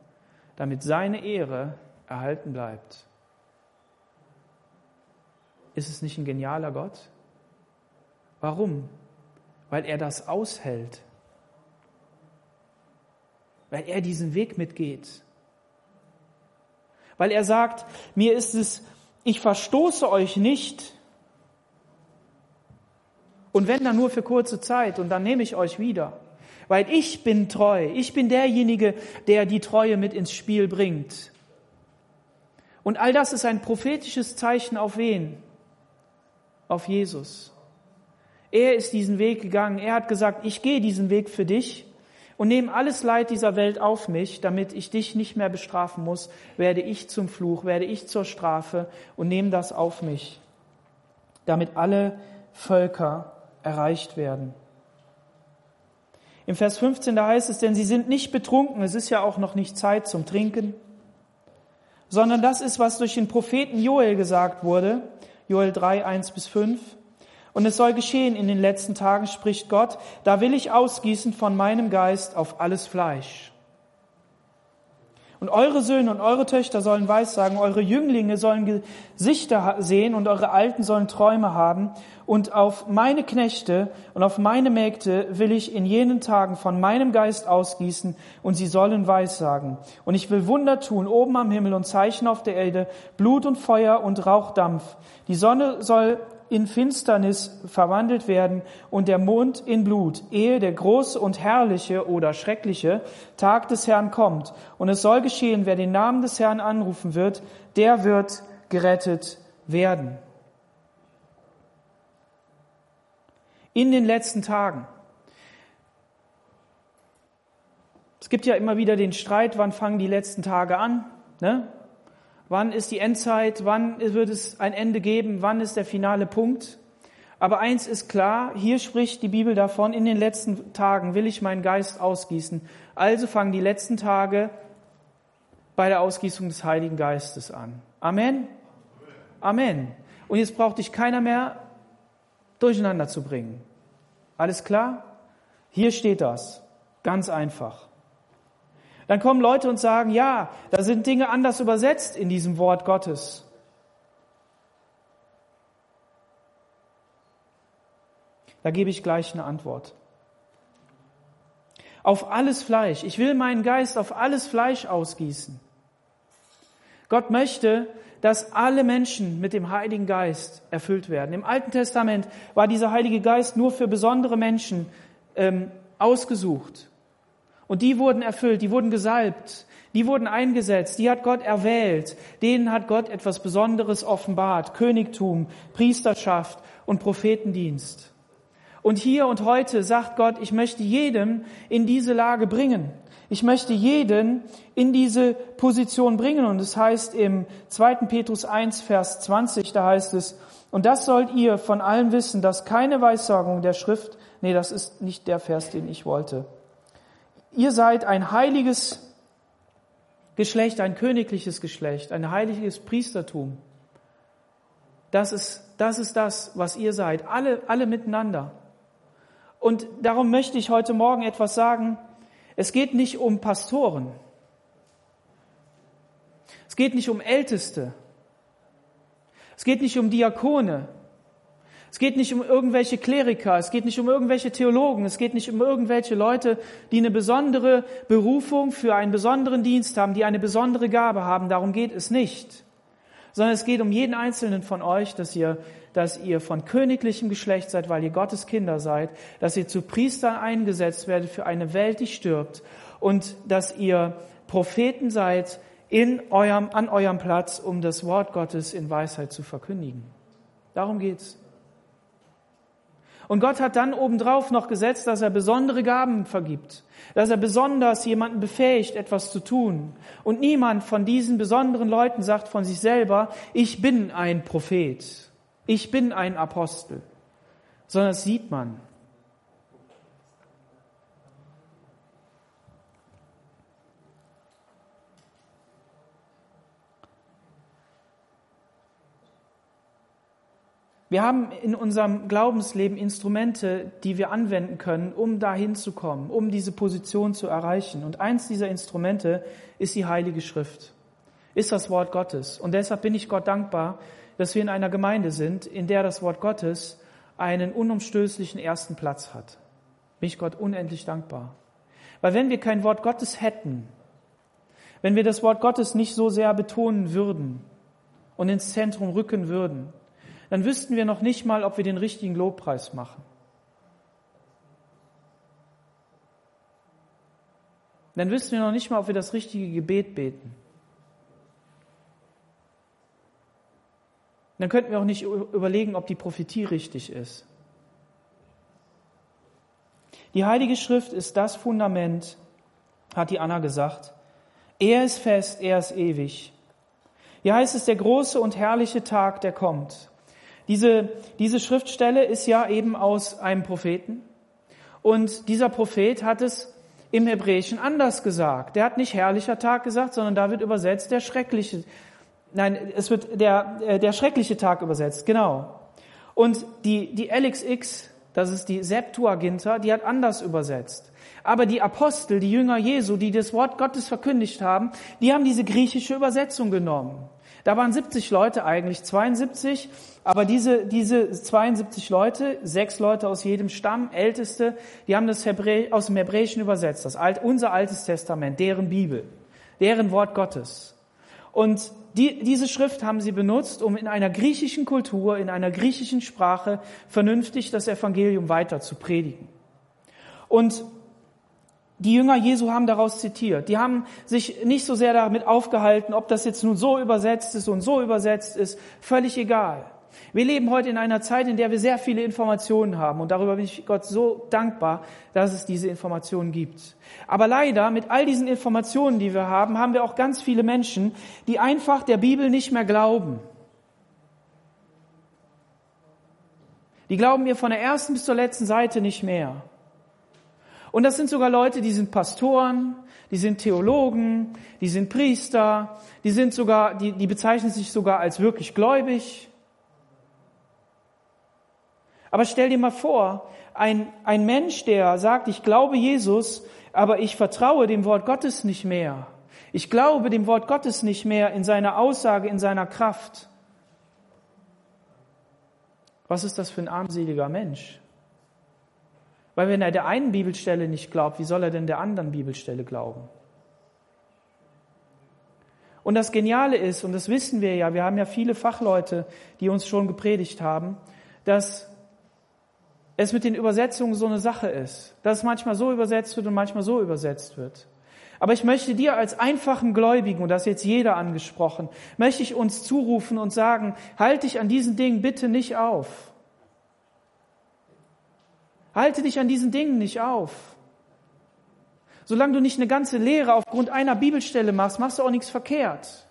damit seine Ehre erhalten bleibt. Ist es nicht ein genialer Gott? Warum? Weil er das aushält. Weil er diesen Weg mitgeht. Weil er sagt, mir ist es, ich verstoße euch nicht, und wenn dann nur für kurze Zeit und dann nehme ich euch wieder. Weil ich bin treu. Ich bin derjenige, der die Treue mit ins Spiel bringt. Und all das ist ein prophetisches Zeichen auf wen? Auf Jesus. Er ist diesen Weg gegangen. Er hat gesagt, ich gehe diesen Weg für dich und nehme alles Leid dieser Welt auf mich, damit ich dich nicht mehr bestrafen muss, werde ich zum Fluch, werde ich zur Strafe und nehme das auf mich, damit alle Völker erreicht werden. Im Vers 15, da heißt es, denn sie sind nicht betrunken, es ist ja auch noch nicht Zeit zum Trinken, sondern das ist, was durch den Propheten Joel gesagt wurde, Joel 3, 1 bis 5. Und es soll geschehen in den letzten Tagen, spricht Gott, da will ich ausgießen von meinem Geist auf alles Fleisch. Und eure Söhne und eure Töchter sollen Weissagen, eure Jünglinge sollen Gesichter sehen und eure Alten sollen Träume haben. Und auf meine Knechte und auf meine Mägde will ich in jenen Tagen von meinem Geist ausgießen und sie sollen Weissagen. Und ich will Wunder tun oben am Himmel und Zeichen auf der Erde, Blut und Feuer und Rauchdampf. Die Sonne soll in Finsternis verwandelt werden und der Mond in Blut, ehe der große und herrliche oder schreckliche Tag des Herrn kommt. Und es soll geschehen, wer den Namen des Herrn anrufen wird, der wird gerettet werden. In den letzten Tagen. Es gibt ja immer wieder den Streit, wann fangen die letzten Tage an? Ne? Wann ist die Endzeit? Wann wird es ein Ende geben? Wann ist der finale Punkt? Aber eins ist klar, hier spricht die Bibel davon, in den letzten Tagen will ich meinen Geist ausgießen. Also fangen die letzten Tage bei der Ausgießung des Heiligen Geistes an. Amen? Amen. Und jetzt braucht dich keiner mehr durcheinander zu bringen. Alles klar? Hier steht das. Ganz einfach. Dann kommen Leute und sagen, ja, da sind Dinge anders übersetzt in diesem Wort Gottes. Da gebe ich gleich eine Antwort. Auf alles Fleisch. Ich will meinen Geist auf alles Fleisch ausgießen. Gott möchte, dass alle Menschen mit dem Heiligen Geist erfüllt werden. Im Alten Testament war dieser Heilige Geist nur für besondere Menschen ähm, ausgesucht. Und die wurden erfüllt, die wurden gesalbt, die wurden eingesetzt, die hat Gott erwählt, denen hat Gott etwas Besonderes offenbart, Königtum, Priesterschaft und Prophetendienst. Und hier und heute sagt Gott, ich möchte jedem in diese Lage bringen. Ich möchte jeden in diese Position bringen. Und es heißt im 2. Petrus 1, Vers 20, da heißt es, und das sollt ihr von allen wissen, dass keine Weissagung der Schrift, nee, das ist nicht der Vers, den ich wollte. Ihr seid ein heiliges Geschlecht, ein königliches Geschlecht, ein heiliges Priestertum. Das ist, das ist das, was ihr seid. Alle, alle miteinander. Und darum möchte ich heute Morgen etwas sagen. Es geht nicht um Pastoren. Es geht nicht um Älteste. Es geht nicht um Diakone. Es geht nicht um irgendwelche Kleriker, es geht nicht um irgendwelche Theologen, es geht nicht um irgendwelche Leute, die eine besondere Berufung für einen besonderen Dienst haben, die eine besondere Gabe haben. Darum geht es nicht. Sondern es geht um jeden einzelnen von euch, dass ihr dass ihr von königlichem Geschlecht seid, weil ihr Gottes Kinder seid, dass ihr zu Priestern eingesetzt werdet für eine Welt, die stirbt und dass ihr Propheten seid in eurem, an eurem Platz, um das Wort Gottes in Weisheit zu verkündigen. Darum geht's. Und Gott hat dann obendrauf noch gesetzt, dass er besondere Gaben vergibt, dass er besonders jemanden befähigt, etwas zu tun. Und niemand von diesen besonderen Leuten sagt von sich selber, ich bin ein Prophet ich bin ein Apostel, sondern das sieht man. Wir haben in unserem Glaubensleben Instrumente, die wir anwenden können, um dahin zu kommen, um diese Position zu erreichen. Und eins dieser Instrumente ist die Heilige Schrift, ist das Wort Gottes. Und deshalb bin ich Gott dankbar, dass wir in einer Gemeinde sind, in der das Wort Gottes einen unumstößlichen ersten Platz hat. Bin ich Gott unendlich dankbar. Weil wenn wir kein Wort Gottes hätten, wenn wir das Wort Gottes nicht so sehr betonen würden und ins Zentrum rücken würden, dann wüssten wir noch nicht mal, ob wir den richtigen Lobpreis machen. Dann wüssten wir noch nicht mal, ob wir das richtige Gebet beten. dann könnten wir auch nicht überlegen, ob die Prophetie richtig ist. Die Heilige Schrift ist das Fundament, hat die Anna gesagt. Er ist fest, er ist ewig. Hier heißt es der große und herrliche Tag, der kommt. Diese, diese Schriftstelle ist ja eben aus einem Propheten. Und dieser Prophet hat es im Hebräischen anders gesagt. Der hat nicht herrlicher Tag gesagt, sondern da wird übersetzt der schreckliche Nein, es wird der, äh, der schreckliche Tag übersetzt, genau. Und die, die LXX, das ist die Septuaginta, die hat anders übersetzt. Aber die Apostel, die Jünger Jesu, die das Wort Gottes verkündigt haben, die haben diese griechische Übersetzung genommen. Da waren 70 Leute eigentlich, 72, aber diese, diese 72 Leute, sechs Leute aus jedem Stamm, Älteste, die haben das Hebrä aus dem Hebräischen übersetzt, das alt, unser Altes Testament, deren Bibel, deren Wort Gottes. Und die, diese Schrift haben sie benutzt, um in einer griechischen Kultur, in einer griechischen Sprache vernünftig das Evangelium weiter zu predigen. Und die Jünger Jesu haben daraus zitiert. Die haben sich nicht so sehr damit aufgehalten, ob das jetzt nun so übersetzt ist und so übersetzt ist. Völlig egal. Wir leben heute in einer Zeit, in der wir sehr viele Informationen haben und darüber bin ich Gott so dankbar, dass es diese Informationen gibt. Aber leider, mit all diesen Informationen, die wir haben, haben wir auch ganz viele Menschen, die einfach der Bibel nicht mehr glauben. Die glauben mir von der ersten bis zur letzten Seite nicht mehr. Und das sind sogar Leute, die sind Pastoren, die sind Theologen, die sind Priester, die sind sogar, die, die bezeichnen sich sogar als wirklich gläubig. Aber stell dir mal vor, ein, ein Mensch, der sagt, ich glaube Jesus, aber ich vertraue dem Wort Gottes nicht mehr. Ich glaube dem Wort Gottes nicht mehr in seiner Aussage, in seiner Kraft. Was ist das für ein armseliger Mensch? Weil wenn er der einen Bibelstelle nicht glaubt, wie soll er denn der anderen Bibelstelle glauben? Und das Geniale ist, und das wissen wir ja, wir haben ja viele Fachleute, die uns schon gepredigt haben, dass es mit den Übersetzungen so eine Sache ist, dass es manchmal so übersetzt wird und manchmal so übersetzt wird. Aber ich möchte dir als einfachen Gläubigen, und das ist jetzt jeder angesprochen, möchte ich uns zurufen und sagen, halt dich an diesen Dingen bitte nicht auf. Halte dich an diesen Dingen nicht auf. Solange du nicht eine ganze Lehre aufgrund einer Bibelstelle machst, machst du auch nichts verkehrt.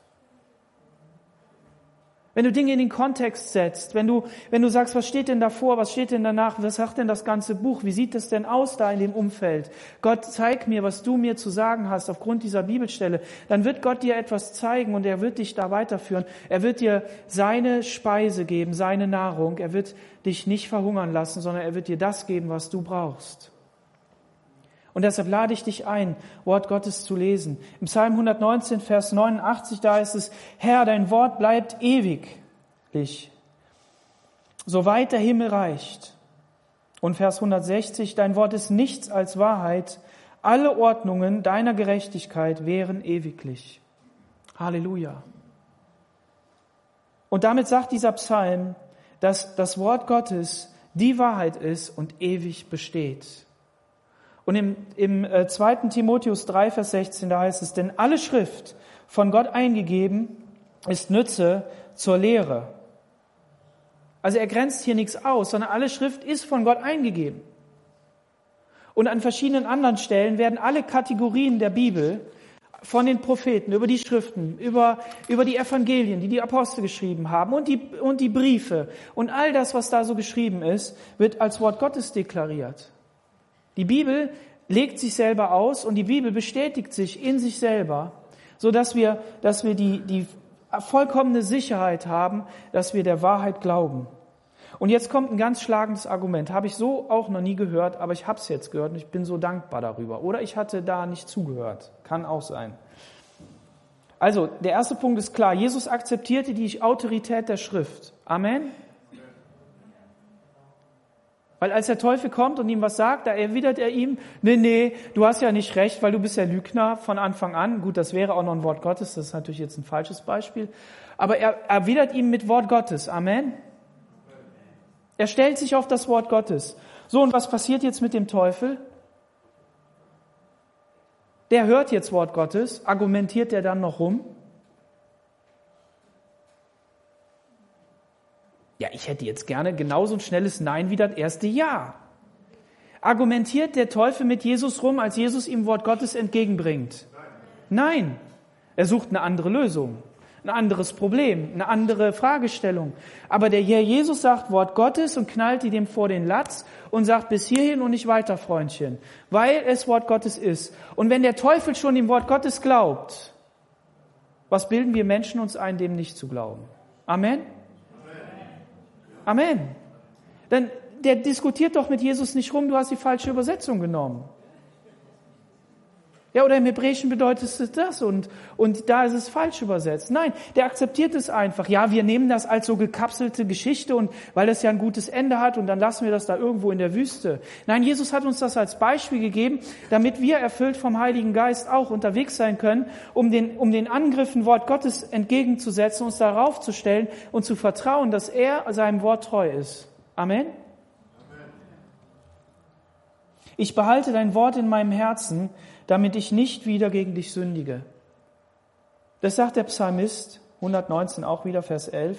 Wenn du Dinge in den Kontext setzt, wenn du, wenn du sagst, was steht denn davor, was steht denn danach, was sagt denn das ganze Buch, wie sieht es denn aus da in dem Umfeld? Gott, zeig mir, was du mir zu sagen hast aufgrund dieser Bibelstelle. Dann wird Gott dir etwas zeigen und er wird dich da weiterführen. Er wird dir seine Speise geben, seine Nahrung. Er wird dich nicht verhungern lassen, sondern er wird dir das geben, was du brauchst. Und deshalb lade ich dich ein, Wort Gottes zu lesen. Im Psalm 119, Vers 89, da ist es, Herr, dein Wort bleibt ewiglich, soweit der Himmel reicht. Und Vers 160, dein Wort ist nichts als Wahrheit. Alle Ordnungen deiner Gerechtigkeit wären ewiglich. Halleluja. Und damit sagt dieser Psalm, dass das Wort Gottes die Wahrheit ist und ewig besteht. Und im, im äh, 2. Timotheus 3, Vers 16, da heißt es, denn alle Schrift von Gott eingegeben ist Nütze zur Lehre. Also er grenzt hier nichts aus, sondern alle Schrift ist von Gott eingegeben. Und an verschiedenen anderen Stellen werden alle Kategorien der Bibel von den Propheten, über die Schriften, über, über die Evangelien, die die Apostel geschrieben haben und die, und die Briefe und all das, was da so geschrieben ist, wird als Wort Gottes deklariert. Die Bibel legt sich selber aus und die Bibel bestätigt sich in sich selber, so dass wir, dass wir die, die vollkommene Sicherheit haben, dass wir der Wahrheit glauben. Und jetzt kommt ein ganz schlagendes Argument. Habe ich so auch noch nie gehört, aber ich habe es jetzt gehört und ich bin so dankbar darüber. Oder ich hatte da nicht zugehört. Kann auch sein. Also, der erste Punkt ist klar. Jesus akzeptierte die Autorität der Schrift. Amen. Weil als der Teufel kommt und ihm was sagt, da erwidert er ihm, nee, nee, du hast ja nicht recht, weil du bist ja Lügner von Anfang an. Gut, das wäre auch noch ein Wort Gottes, das ist natürlich jetzt ein falsches Beispiel. Aber er erwidert ihm mit Wort Gottes. Amen. Er stellt sich auf das Wort Gottes. So, und was passiert jetzt mit dem Teufel? Der hört jetzt Wort Gottes, argumentiert er dann noch rum? Ja, ich hätte jetzt gerne genauso ein schnelles Nein wie das erste Ja. Argumentiert der Teufel mit Jesus rum, als Jesus ihm Wort Gottes entgegenbringt? Nein. Er sucht eine andere Lösung, ein anderes Problem, eine andere Fragestellung. Aber der Herr Jesus sagt Wort Gottes und knallt die dem vor den Latz und sagt bis hierhin und nicht weiter, Freundchen, weil es Wort Gottes ist. Und wenn der Teufel schon dem Wort Gottes glaubt, was bilden wir Menschen uns ein, dem nicht zu glauben? Amen? Amen. Denn der diskutiert doch mit Jesus nicht rum, du hast die falsche Übersetzung genommen. Ja, oder im Hebräischen bedeutet es das und, und da ist es falsch übersetzt. Nein, der akzeptiert es einfach. Ja, wir nehmen das als so gekapselte Geschichte und weil es ja ein gutes Ende hat und dann lassen wir das da irgendwo in der Wüste. Nein, Jesus hat uns das als Beispiel gegeben, damit wir erfüllt vom Heiligen Geist auch unterwegs sein können, um den, um den Angriffen Wort Gottes entgegenzusetzen, uns darauf zu stellen und zu vertrauen, dass er seinem Wort treu ist. Amen. Ich behalte dein Wort in meinem Herzen, damit ich nicht wieder gegen dich sündige. Das sagt der Psalmist 119 auch wieder, Vers 11.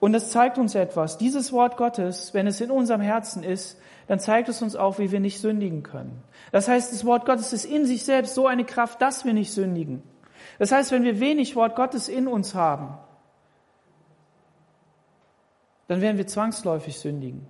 Und es zeigt uns etwas. Dieses Wort Gottes, wenn es in unserem Herzen ist, dann zeigt es uns auch, wie wir nicht sündigen können. Das heißt, das Wort Gottes ist in sich selbst so eine Kraft, dass wir nicht sündigen. Das heißt, wenn wir wenig Wort Gottes in uns haben, dann werden wir zwangsläufig sündigen.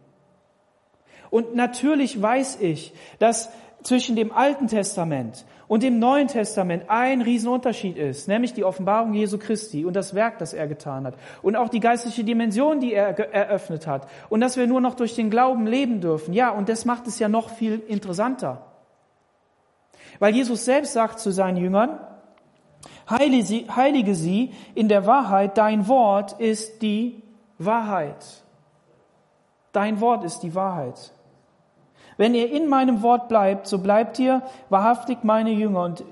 Und natürlich weiß ich, dass zwischen dem Alten Testament und dem Neuen Testament ein Riesenunterschied ist, nämlich die Offenbarung Jesu Christi und das Werk, das er getan hat und auch die geistliche Dimension, die er eröffnet hat und dass wir nur noch durch den Glauben leben dürfen. Ja, und das macht es ja noch viel interessanter. Weil Jesus selbst sagt zu seinen Jüngern, heilige sie in der Wahrheit, dein Wort ist die Wahrheit. Dein Wort ist die Wahrheit. Wenn ihr in meinem Wort bleibt, so bleibt ihr wahrhaftig meine Jünger und,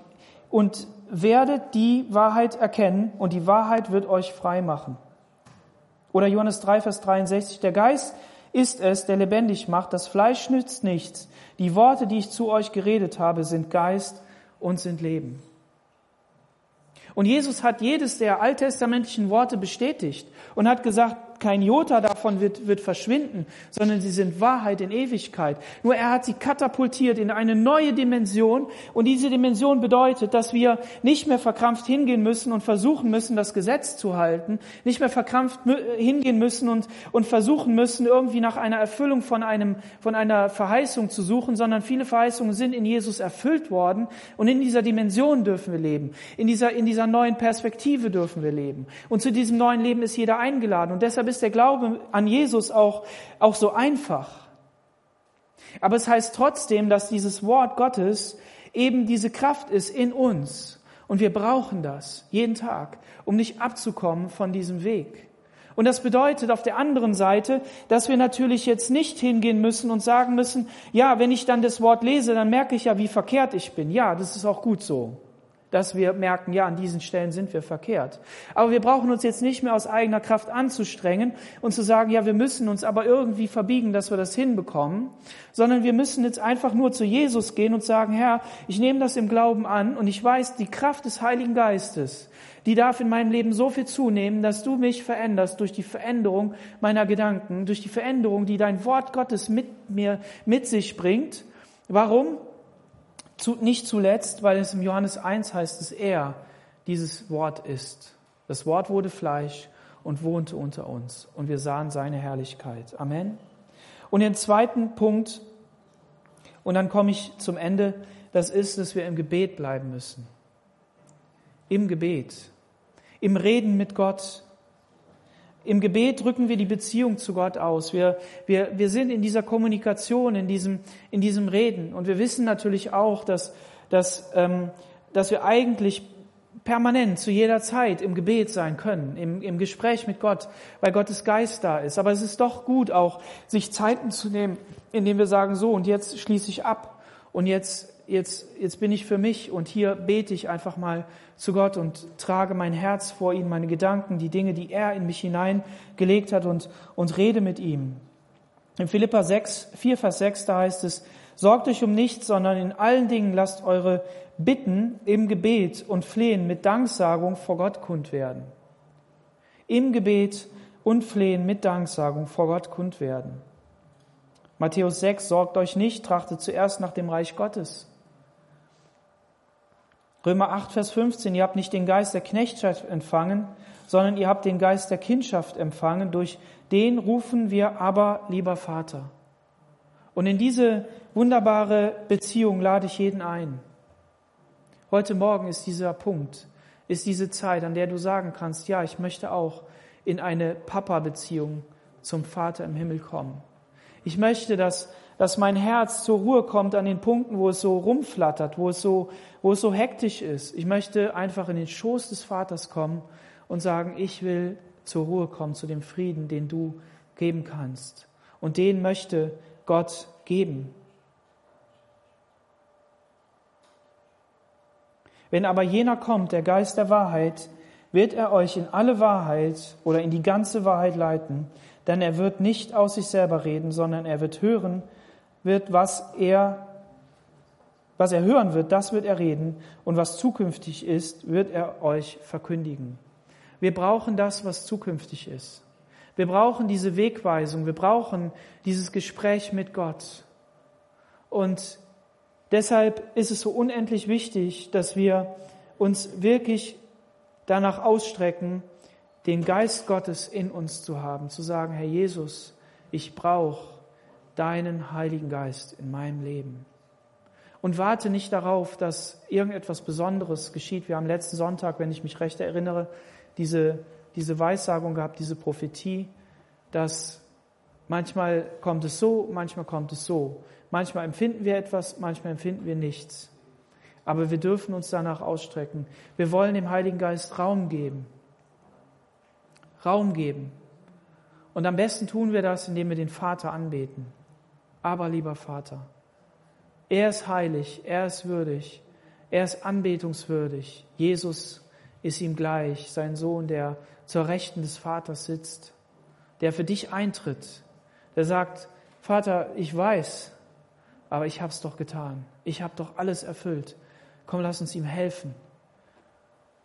und werdet die Wahrheit erkennen und die Wahrheit wird euch frei machen. Oder Johannes 3, Vers 63, der Geist ist es, der lebendig macht, das Fleisch nützt nichts. Die Worte, die ich zu euch geredet habe, sind Geist und sind Leben. Und Jesus hat jedes der alttestamentlichen Worte bestätigt und hat gesagt, kein Jota davon wird, wird verschwinden, sondern sie sind Wahrheit in Ewigkeit. Nur er hat sie katapultiert in eine neue Dimension und diese Dimension bedeutet, dass wir nicht mehr verkrampft hingehen müssen und versuchen müssen, das Gesetz zu halten, nicht mehr verkrampft hingehen müssen und, und versuchen müssen, irgendwie nach einer Erfüllung von einem, von einer Verheißung zu suchen, sondern viele Verheißungen sind in Jesus erfüllt worden und in dieser Dimension dürfen wir leben. In dieser, in dieser neuen Perspektive dürfen wir leben. Und zu diesem neuen Leben ist jeder eingeladen und deshalb ist der Glaube an Jesus auch, auch so einfach. Aber es heißt trotzdem, dass dieses Wort Gottes eben diese Kraft ist in uns. Und wir brauchen das jeden Tag, um nicht abzukommen von diesem Weg. Und das bedeutet auf der anderen Seite, dass wir natürlich jetzt nicht hingehen müssen und sagen müssen, ja, wenn ich dann das Wort lese, dann merke ich ja, wie verkehrt ich bin. Ja, das ist auch gut so dass wir merken, ja, an diesen Stellen sind wir verkehrt. Aber wir brauchen uns jetzt nicht mehr aus eigener Kraft anzustrengen und zu sagen, ja, wir müssen uns aber irgendwie verbiegen, dass wir das hinbekommen, sondern wir müssen jetzt einfach nur zu Jesus gehen und sagen, Herr, ich nehme das im Glauben an und ich weiß, die Kraft des Heiligen Geistes, die darf in meinem Leben so viel zunehmen, dass du mich veränderst durch die Veränderung meiner Gedanken, durch die Veränderung, die dein Wort Gottes mit mir, mit sich bringt. Warum? Zu, nicht zuletzt, weil es im Johannes 1 heißt, dass er dieses Wort ist. Das Wort wurde Fleisch und wohnte unter uns und wir sahen seine Herrlichkeit. Amen. Und den zweiten Punkt, und dann komme ich zum Ende, das ist, dass wir im Gebet bleiben müssen. Im Gebet, im Reden mit Gott, im Gebet drücken wir die Beziehung zu Gott aus. Wir, wir, wir sind in dieser Kommunikation, in diesem, in diesem Reden. Und wir wissen natürlich auch, dass, dass, ähm, dass wir eigentlich permanent zu jeder Zeit im Gebet sein können, im, im Gespräch mit Gott, weil Gottes Geist da ist. Aber es ist doch gut, auch sich Zeiten zu nehmen, indem wir sagen, so, und jetzt schließe ich ab. Und jetzt jetzt, jetzt bin ich für mich und hier bete ich einfach mal zu Gott und trage mein Herz vor ihn, meine Gedanken, die Dinge, die er in mich hineingelegt hat und, und rede mit ihm. In Philippa 6, 4, Vers 6, da heißt es, sorgt euch um nichts, sondern in allen Dingen lasst eure Bitten im Gebet und Flehen mit Danksagung vor Gott kund werden. Im Gebet und Flehen mit Danksagung vor Gott kund werden. Matthäus 6, sorgt euch nicht, trachtet zuerst nach dem Reich Gottes Römer 8, Vers 15, ihr habt nicht den Geist der Knechtschaft empfangen, sondern ihr habt den Geist der Kindschaft empfangen, durch den rufen wir aber, lieber Vater. Und in diese wunderbare Beziehung lade ich jeden ein. Heute Morgen ist dieser Punkt, ist diese Zeit, an der du sagen kannst, ja, ich möchte auch in eine Papa-Beziehung zum Vater im Himmel kommen. Ich möchte, dass dass mein Herz zur Ruhe kommt an den Punkten, wo es so rumflattert, wo es so, wo es so hektisch ist. Ich möchte einfach in den Schoß des Vaters kommen und sagen, ich will zur Ruhe kommen, zu dem Frieden, den du geben kannst. Und den möchte Gott geben. Wenn aber jener kommt, der Geist der Wahrheit, wird er euch in alle Wahrheit oder in die ganze Wahrheit leiten, denn er wird nicht aus sich selber reden, sondern er wird hören, wird, was er, was er hören wird, das wird er reden und was zukünftig ist, wird er euch verkündigen. Wir brauchen das, was zukünftig ist. Wir brauchen diese Wegweisung, wir brauchen dieses Gespräch mit Gott. Und deshalb ist es so unendlich wichtig, dass wir uns wirklich danach ausstrecken, den Geist Gottes in uns zu haben, zu sagen, Herr Jesus, ich brauche deinen Heiligen Geist in meinem Leben. Und warte nicht darauf, dass irgendetwas Besonderes geschieht. Wir haben letzten Sonntag, wenn ich mich recht erinnere, diese, diese Weissagung gehabt, diese Prophetie, dass manchmal kommt es so, manchmal kommt es so. Manchmal empfinden wir etwas, manchmal empfinden wir nichts. Aber wir dürfen uns danach ausstrecken. Wir wollen dem Heiligen Geist Raum geben. Raum geben. Und am besten tun wir das, indem wir den Vater anbeten. Aber lieber Vater, er ist heilig, er ist würdig, er ist anbetungswürdig. Jesus ist ihm gleich, sein Sohn, der zur Rechten des Vaters sitzt, der für dich eintritt, der sagt, Vater, ich weiß, aber ich habe es doch getan. Ich habe doch alles erfüllt. Komm, lass uns ihm helfen.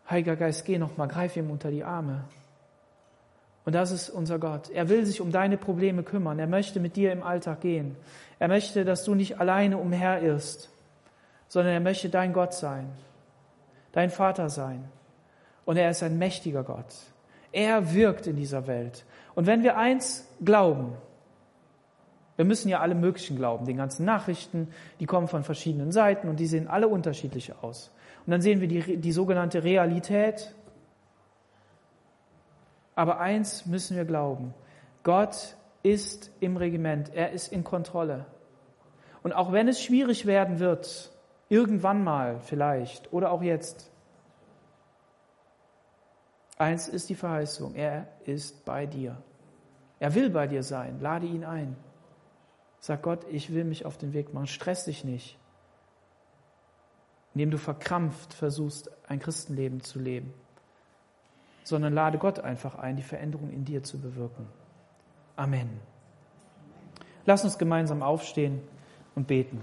Heiliger Geist, geh noch mal, greif ihm unter die Arme. Und das ist unser Gott. Er will sich um deine Probleme kümmern. Er möchte mit dir im Alltag gehen. Er möchte, dass du nicht alleine umherirrst, sondern er möchte dein Gott sein, dein Vater sein. Und er ist ein mächtiger Gott. Er wirkt in dieser Welt. Und wenn wir eins glauben, wir müssen ja alle möglichen glauben, den ganzen Nachrichten, die kommen von verschiedenen Seiten und die sehen alle unterschiedlich aus. Und dann sehen wir die, die sogenannte Realität aber eins müssen wir glauben. Gott ist im Regiment. Er ist in Kontrolle. Und auch wenn es schwierig werden wird, irgendwann mal vielleicht oder auch jetzt, eins ist die Verheißung. Er ist bei dir. Er will bei dir sein. Lade ihn ein. Sag Gott, ich will mich auf den Weg machen. Stress dich nicht. Indem du verkrampft versuchst, ein Christenleben zu leben sondern lade Gott einfach ein, die Veränderung in dir zu bewirken. Amen. Lass uns gemeinsam aufstehen und beten.